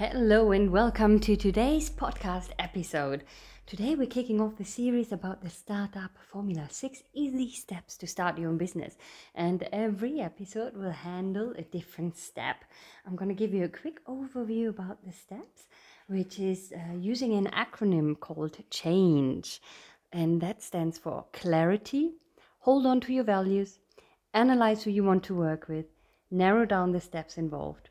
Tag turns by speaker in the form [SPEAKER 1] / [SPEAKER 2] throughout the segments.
[SPEAKER 1] Hello and welcome to today's podcast episode. Today we're kicking off the series about the Startup Formula six easy steps to start your own business. And every episode will handle a different step. I'm going to give you a quick overview about the steps, which is uh, using an acronym called CHANGE. And that stands for clarity, hold on to your values, analyze who you want to work with, narrow down the steps involved,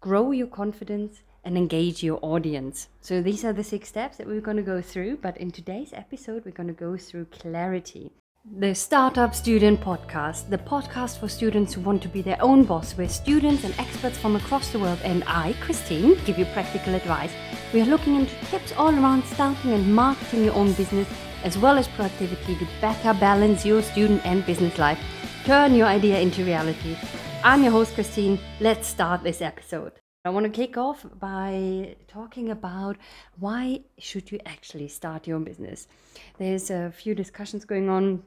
[SPEAKER 1] grow your confidence and engage your audience. So these are the six steps that we're going to go through, but in today's episode, we're going to go through clarity. The Startup Student Podcast, the podcast for students who want to be their own boss, where students and experts from across the world and I, Christine, give you practical advice. We are looking into tips all around starting and marketing your own business, as well as productivity to better balance your student and business life. Turn your idea into reality. I'm your host, Christine. Let's start this episode. I want to kick off by talking about why should you actually start your own business. There's a few discussions going on.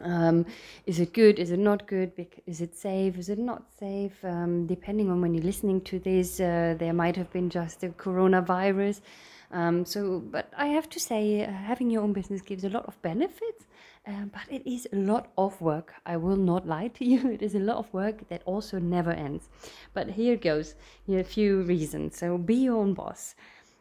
[SPEAKER 1] Um, is it good? Is it not good? Is it safe? Is it not safe? Um, depending on when you're listening to this, uh, there might have been just a coronavirus. Um, so, but I have to say, uh, having your own business gives a lot of benefits um, but it is a lot of work. I will not lie to you. It is a lot of work that also never ends. But here goes. A few reasons. So be your own boss.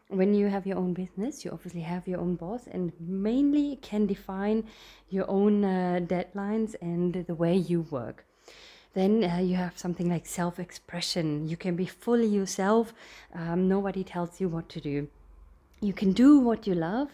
[SPEAKER 1] When you have your own business, you obviously have your own boss and mainly can define your own uh, deadlines and the way you work. Then uh, you have something like self expression. You can be fully yourself. Um, nobody tells you what to do. You can do what you love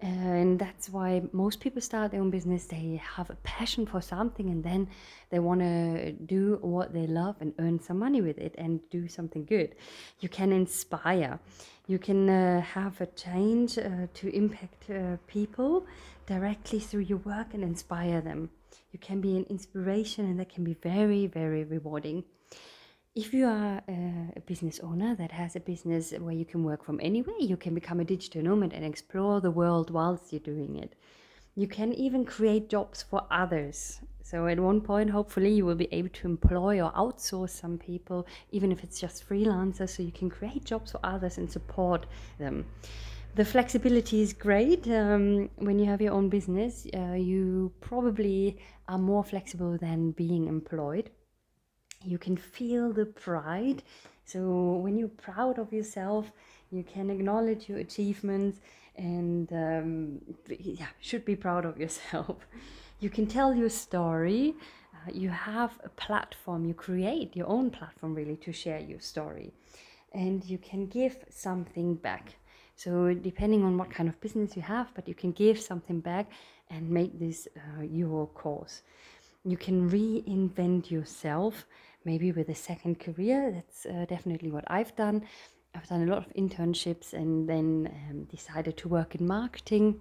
[SPEAKER 1] and that's why most people start their own business. They have a passion for something and then they want to do what they love and earn some money with it and do something good. You can inspire. You can uh, have a change uh, to impact uh, people directly through your work and inspire them. You can be an inspiration and that can be very very rewarding if you are a business owner that has a business where you can work from anywhere, you can become a digital nomad and explore the world whilst you're doing it. You can even create jobs for others. So, at one point, hopefully, you will be able to employ or outsource some people, even if it's just freelancers, so you can create jobs for others and support them. The flexibility is great. Um, when you have your own business, uh, you probably are more flexible than being employed you can feel the pride. So when you're proud of yourself, you can acknowledge your achievements and um, yeah, should be proud of yourself. You can tell your story. Uh, you have a platform. You create your own platform really to share your story, and you can give something back. So depending on what kind of business you have, but you can give something back and make this uh, your cause. You can reinvent yourself maybe with a second career. That's uh, definitely what I've done. I've done a lot of internships and then um, decided to work in marketing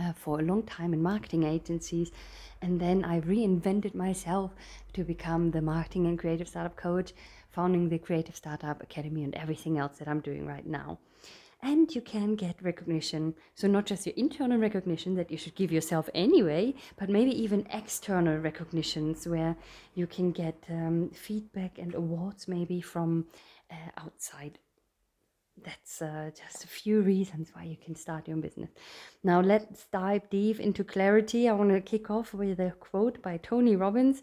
[SPEAKER 1] uh, for a long time in marketing agencies. And then I reinvented myself to become the marketing and creative startup coach, founding the Creative Startup Academy and everything else that I'm doing right now and you can get recognition. So, not just your internal recognition that you should give yourself anyway, but maybe even external recognitions where you can get um, feedback and awards maybe from uh, outside. That's uh, just a few reasons why you can start your own business. Now, let's dive deep into clarity. I want to kick off with a quote by Tony Robbins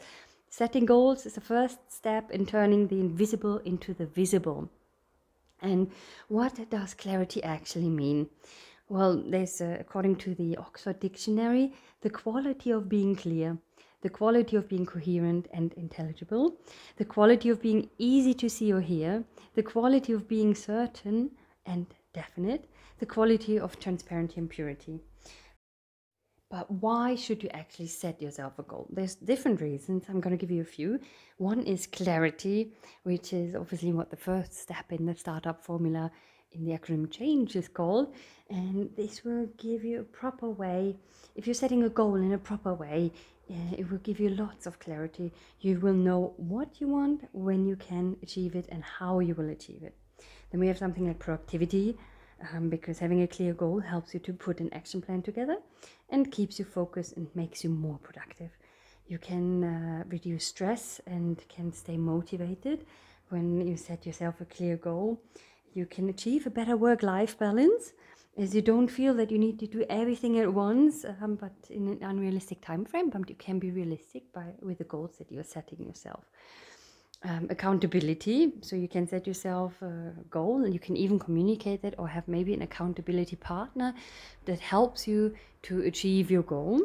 [SPEAKER 1] Setting goals is the first step in turning the invisible into the visible. And what does clarity actually mean? Well, there's, uh, according to the Oxford Dictionary, the quality of being clear, the quality of being coherent and intelligible, the quality of being easy to see or hear, the quality of being certain and definite, the quality of transparency and purity. But why should you actually set yourself a goal? There's different reasons. I'm going to give you a few. One is clarity, which is obviously what the first step in the startup formula in the acronym change is called. And this will give you a proper way. If you're setting a goal in a proper way, uh, it will give you lots of clarity. You will know what you want, when you can achieve it, and how you will achieve it. Then we have something like productivity, um, because having a clear goal helps you to put an action plan together and keeps you focused and makes you more productive. You can uh, reduce stress and can stay motivated when you set yourself a clear goal. You can achieve a better work life balance as you don't feel that you need to do everything at once, um, but in an unrealistic time frame. But you can be realistic by with the goals that you're setting yourself. Um, accountability, so you can set yourself a goal, and you can even communicate that, or have maybe an accountability partner that helps you to achieve your goal.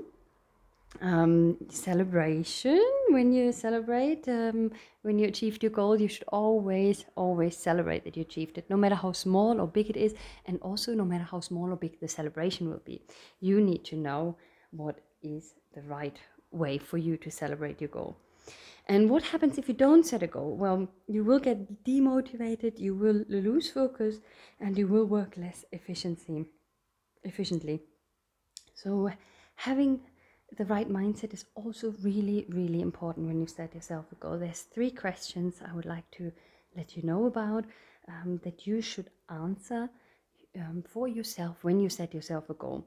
[SPEAKER 1] Um, celebration. When you celebrate um, when you achieved your goal you should always always celebrate that you achieved it no matter how small or big it is and also no matter how small or big the celebration will be. You need to know what is the right way for you to celebrate your goal and what happens if you don't set a goal well you will get demotivated you will lose focus and you will work less efficiency efficiently so having the right mindset is also really, really important when you set yourself a goal. There's three questions I would like to let you know about um, that you should answer um, for yourself when you set yourself a goal.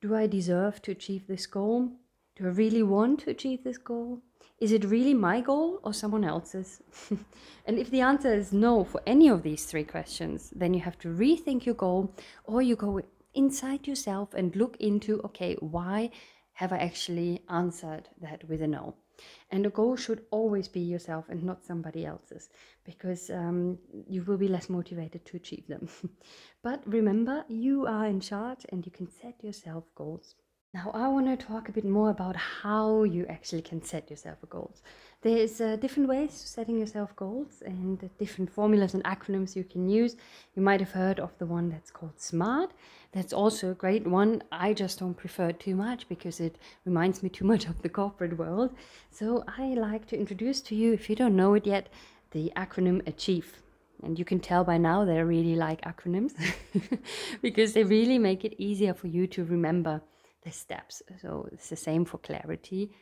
[SPEAKER 1] Do I deserve to achieve this goal? Do I really want to achieve this goal? Is it really my goal or someone else's? and if the answer is no for any of these three questions, then you have to rethink your goal or you go inside yourself and look into okay, why have I actually answered that with a no? And the goal should always be yourself and not somebody else's because um, you will be less motivated to achieve them. but remember, you are in charge and you can set yourself goals. Now, I want to talk a bit more about how you actually can set yourself goals. There's uh, different ways to setting yourself goals and different formulas and acronyms you can use. You might have heard of the one that's called SMART. That's also a great one. I just don't prefer it too much because it reminds me too much of the corporate world. So I like to introduce to you, if you don't know it yet, the acronym ACHIEVE. And you can tell by now they really like acronyms because they really make it easier for you to remember the steps. So it's the same for clarity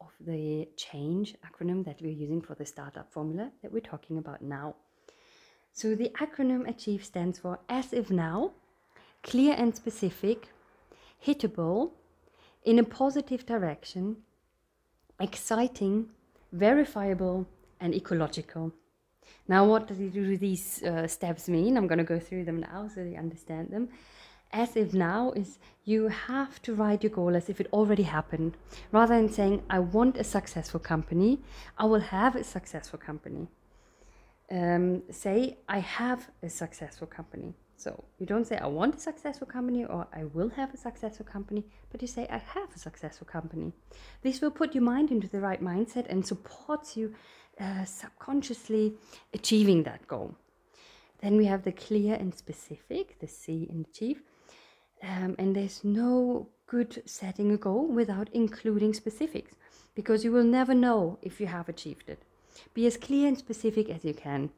[SPEAKER 1] of the change acronym that we're using for the startup formula that we're talking about now. So the acronym ACHIEVE stands for as if now, clear and specific, hittable, in a positive direction, exciting, verifiable, and ecological. Now, what do these uh, steps mean? I'm going to go through them now so you understand them as if now is you have to write your goal as if it already happened. Rather than saying i want a successful company i will have a successful company. Um, say i have a successful company. So you don't say i want a successful company or i will have a successful company but you say i have a successful company. This will put your mind into the right mindset and supports you uh, subconsciously achieving that goal. Then we have the clear and specific, the C in achieve. Um, and there's no good setting a goal without including specifics because you will never know if you have achieved it. Be as clear and specific as you can.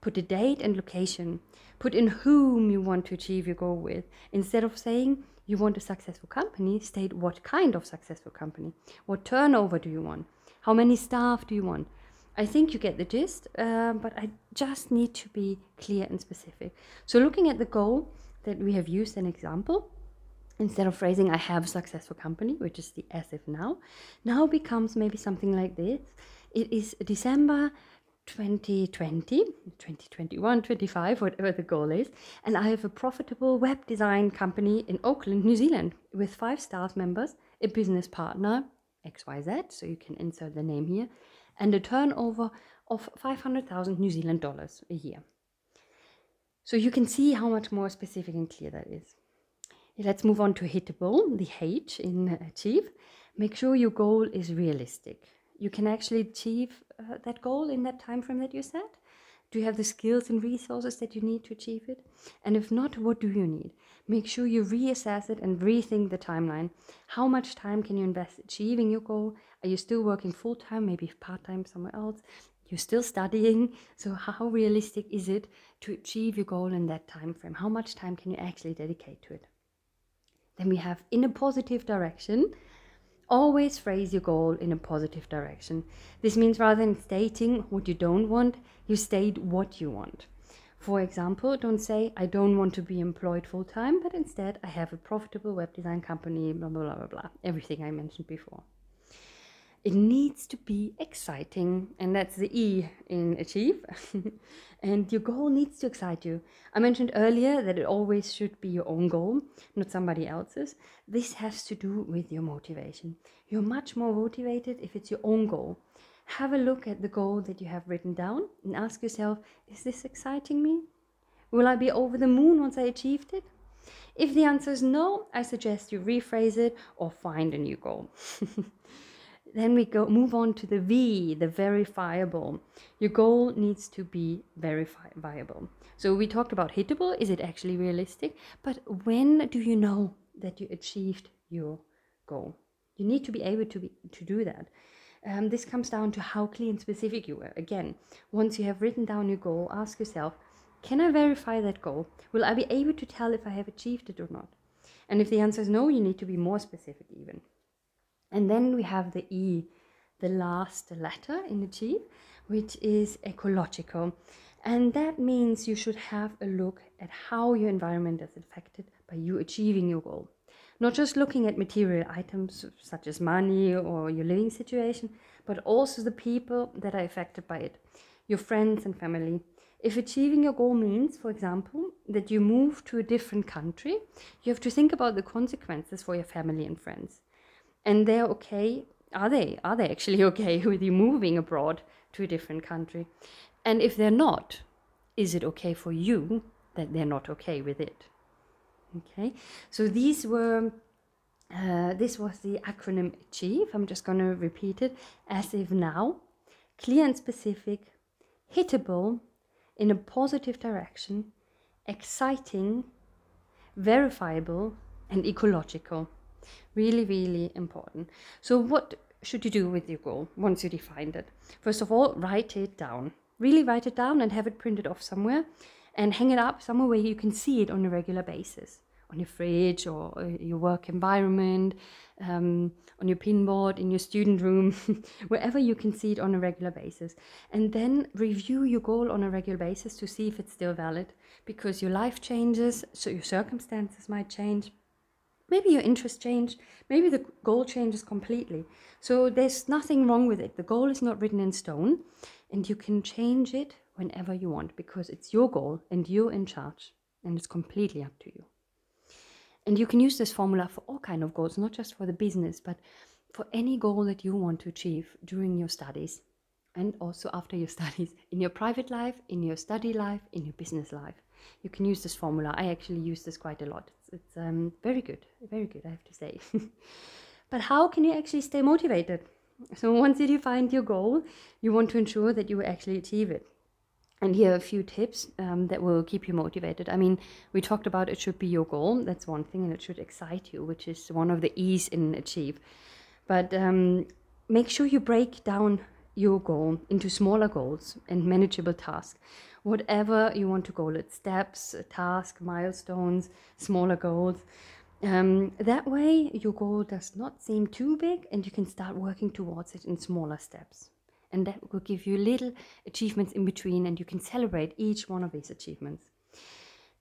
[SPEAKER 1] Put a date and location. Put in whom you want to achieve your goal with. Instead of saying you want a successful company, state what kind of successful company. What turnover do you want? How many staff do you want? I think you get the gist, uh, but I just need to be clear and specific. So, looking at the goal, that we have used an example instead of phrasing I have a successful company, which is the as if now, now becomes maybe something like this. It is December 2020, 2021, 25, whatever the goal is, and I have a profitable web design company in Auckland, New Zealand, with five staff members, a business partner, XYZ, so you can insert the name here, and a turnover of 500,000 New Zealand dollars a year. So you can see how much more specific and clear that is. Let's move on to hittable, the H in achieve. Make sure your goal is realistic. You can actually achieve uh, that goal in that time frame that you set. Do you have the skills and resources that you need to achieve it? And if not, what do you need? Make sure you reassess it and rethink the timeline. How much time can you invest achieving your goal? Are you still working full time, maybe part time somewhere else? You're still studying so how realistic is it to achieve your goal in that time frame how much time can you actually dedicate to it? Then we have in a positive direction always phrase your goal in a positive direction. This means rather than stating what you don't want you state what you want. For example don't say i don't want to be employed full time but instead i have a profitable web design company blah blah blah blah blah. Everything i mentioned before It needs to be exciting, and that's the E in achieve. and your goal needs to excite you. I mentioned earlier that it always should be your own goal, not somebody else's. This has to do with your motivation. You're much more motivated if it's your own goal. Have a look at the goal that you have written down and ask yourself is this exciting me? Will I be over the moon once I achieved it? If the answer is no, I suggest you rephrase it or find a new goal. then we go move on to the V, the verifiable. Your goal needs to be verifiable. So we talked about hittable, is it actually realistic? But when do you know that you achieved your goal? You need to be able to be, to do that. Um, this comes down to how clear and specific you are. Again, once you have written down your goal, ask yourself, can I verify that goal? Will I be able to tell if I have achieved it or not? And if the answer is no, you need to be more specific even. And then we have the E, the last letter in achieve, which is ecological. And that means you should have a look at how your environment is affected by you achieving your goal. Not just looking at material items such as money or your living situation, but also the people that are affected by it, your friends and family. If achieving your goal means, for example, that you move to a different country, you have to think about the consequences for your family and friends and they're okay. Are they? Are they actually okay with you moving abroad to a different country? And if they're not is it okay for you that they're not okay with it? Okay. So these were uh, this was the acronym achieve. I'm just going to repeat it. As if now. Clear and specific. Hittable. In a positive direction. Exciting. Verifiable. And ecological Really, really important. So, what should you do with your goal once you defined it? First of all, write it down. Really write it down and have it printed off somewhere and hang it up somewhere where you can see it on a regular basis on your fridge or uh, your work environment, um, on your pinboard, in your student room, wherever you can see it on a regular basis. And then review your goal on a regular basis to see if it's still valid because your life changes, so your circumstances might change maybe your interest changed, maybe the goal changes completely. So there's nothing wrong with it. The goal is not written in stone, and you can change it whenever you want because it's your goal and you're in charge, and it's completely up to you. And you can use this formula for all kind of goals, not just for the business, but for any goal that you want to achieve during your studies and also after your studies in your private life, in your study life, in your business life. You can use this formula. I actually use this quite a lot. It's, it's um, very good, very good, I have to say. but how can you actually stay motivated? So once you define your goal, you want to ensure that you actually achieve it. And here are a few tips um, that will keep you motivated. I mean, we talked about it should be your goal. That's one thing, and it should excite you, which is one of the E's in achieve. But um, make sure you break down your goal into smaller goals and manageable tasks. Whatever you want to call it steps, tasks, milestones, smaller goals. Um, that way, your goal does not seem too big and you can start working towards it in smaller steps. And that will give you little achievements in between, and you can celebrate each one of these achievements.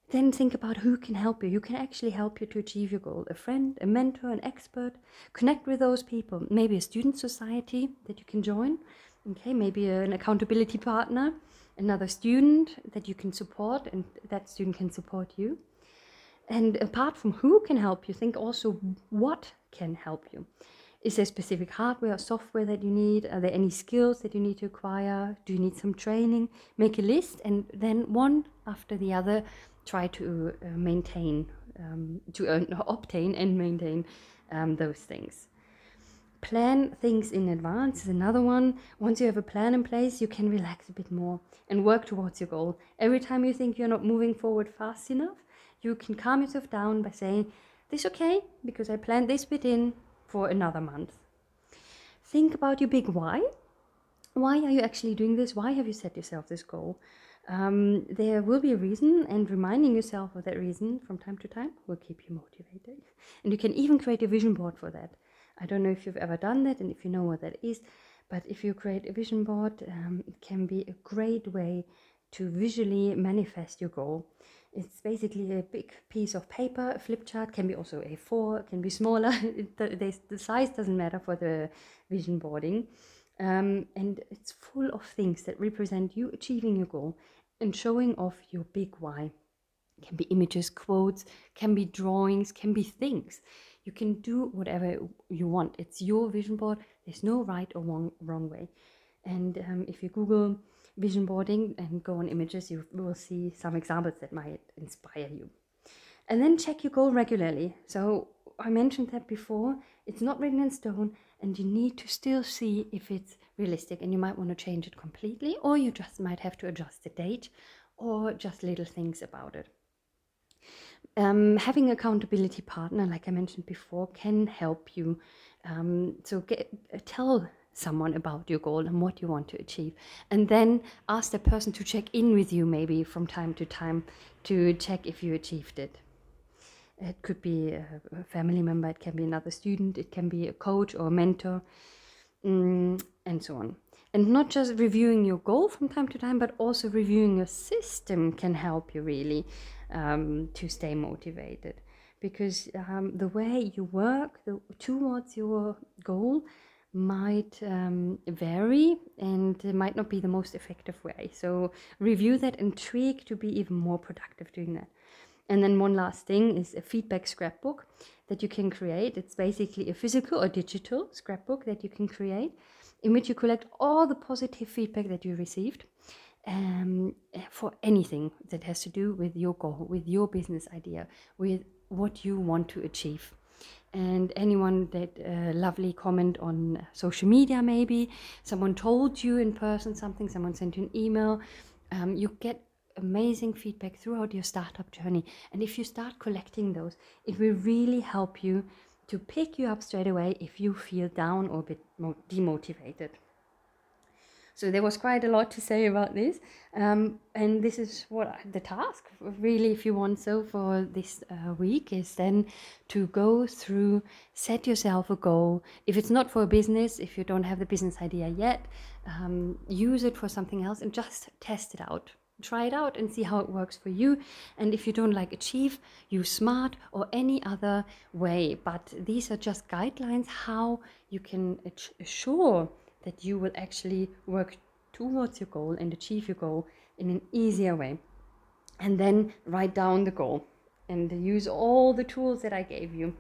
[SPEAKER 1] Then think about who can help you. Who can actually help you to achieve your goal? A friend, a mentor, an expert. Connect with those people. Maybe a student society that you can join okay maybe an accountability partner another student that you can support and that student can support you. And apart from who can help you think also what can help you. Is there specific hardware or software that you need? Are there any skills that you need to acquire? Do you need some training? Make a list and then one after the other try to uh, maintain um, to uh, obtain and maintain um, those things plan things in advance is another one. Once you have a plan in place, you can relax a bit more and work towards your goal. Every time you think you're not moving forward fast enough, you can calm yourself down by saying, This is okay because I planned this bit in for another month. Think about your big why. Why are you actually doing this? Why have you set yourself this goal? Um, there will be a reason, and reminding yourself of that reason from time to time will keep you motivated. And you can even create a vision board for that. I don't know if you've ever done that and if you know what that is, but if you create a vision board, um, it can be a great way to visually manifest your goal. It's basically a big piece of paper, a flip chart, can be also A4, can be smaller. the, size doesn't matter for the vision boarding. Um, and it's full of things that represent you achieving your goal and showing off your big why. It can be images, quotes, can be drawings, can be things. You can do whatever you want. It's your vision board. There's no right or wrong, wrong way. And um, if you Google vision boarding and go on images, you will see some examples that might inspire you. And then check your goal regularly. So I mentioned that before. It's not written in stone, and you need to still see if it's realistic. And you might want to change it completely, or you just might have to adjust the date, or just little things about it. Um, having an accountability partner, like I mentioned before, can help you. Um, so get tell someone about your goal and what you want to achieve. And then ask the person to check in with you maybe from time to time to check if you achieved it. It could be a family member, it can be another student, it can be a coach or a mentor, mm, and so on. And not just reviewing your goal from time to time, but also reviewing your system can help you really um, to stay motivated. Because um, the way you work the, towards your goal might um, vary and it might not be the most effective way. So review that and tweak to be even more productive doing that. And then one last thing is a feedback scrapbook that you can create. It's basically a physical or digital scrapbook that you can create in which you collect all the positive feedback that you received um, for anything that has to do with your goal, with your business idea, with what you want to achieve. And anyone that uh, lovely comment on social media maybe. Someone told you in person something someone sent you an email. Um, you get amazing feedback throughout your startup journey. And if you start collecting those it will really help you to pick you up straight away if you feel down or a bit demotivated so there was quite a lot to say about this. Um, and this is what the task, really, if you want so, for this uh, week is then to go through, set yourself a goal. If it's not for a business, if you don't have the business idea yet, um, use it for something else and just test it out try it out and see how it works for you and if you don't like achieve use smart or any other way but these are just guidelines how you can assure that you will actually work towards your goal and achieve your goal in an easier way. And then write down the goal and use all the tools that I gave you.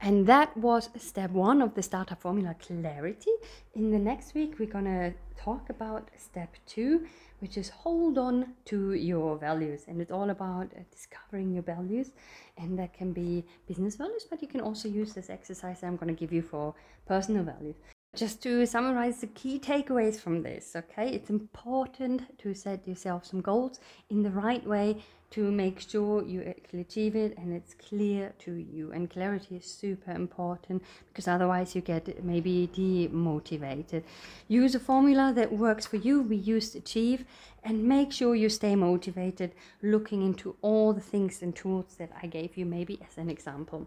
[SPEAKER 1] And that was step one of the startup formula clarity. In the next week, we're to talk about step two, which is hold on to your values. And it's all about discovering your values. And that can be business values, but you can also use this exercise I'm to give you for personal values just to summarize the key takeaways from this, okay, it's important to set yourself some goals in the right way to make sure you actually achieve it and it's clear to you. And clarity is super important because otherwise you get maybe demotivated. Use a formula that works for you, we use Achieve, and make sure you stay motivated looking into all the things and tools that I gave you, maybe as an example.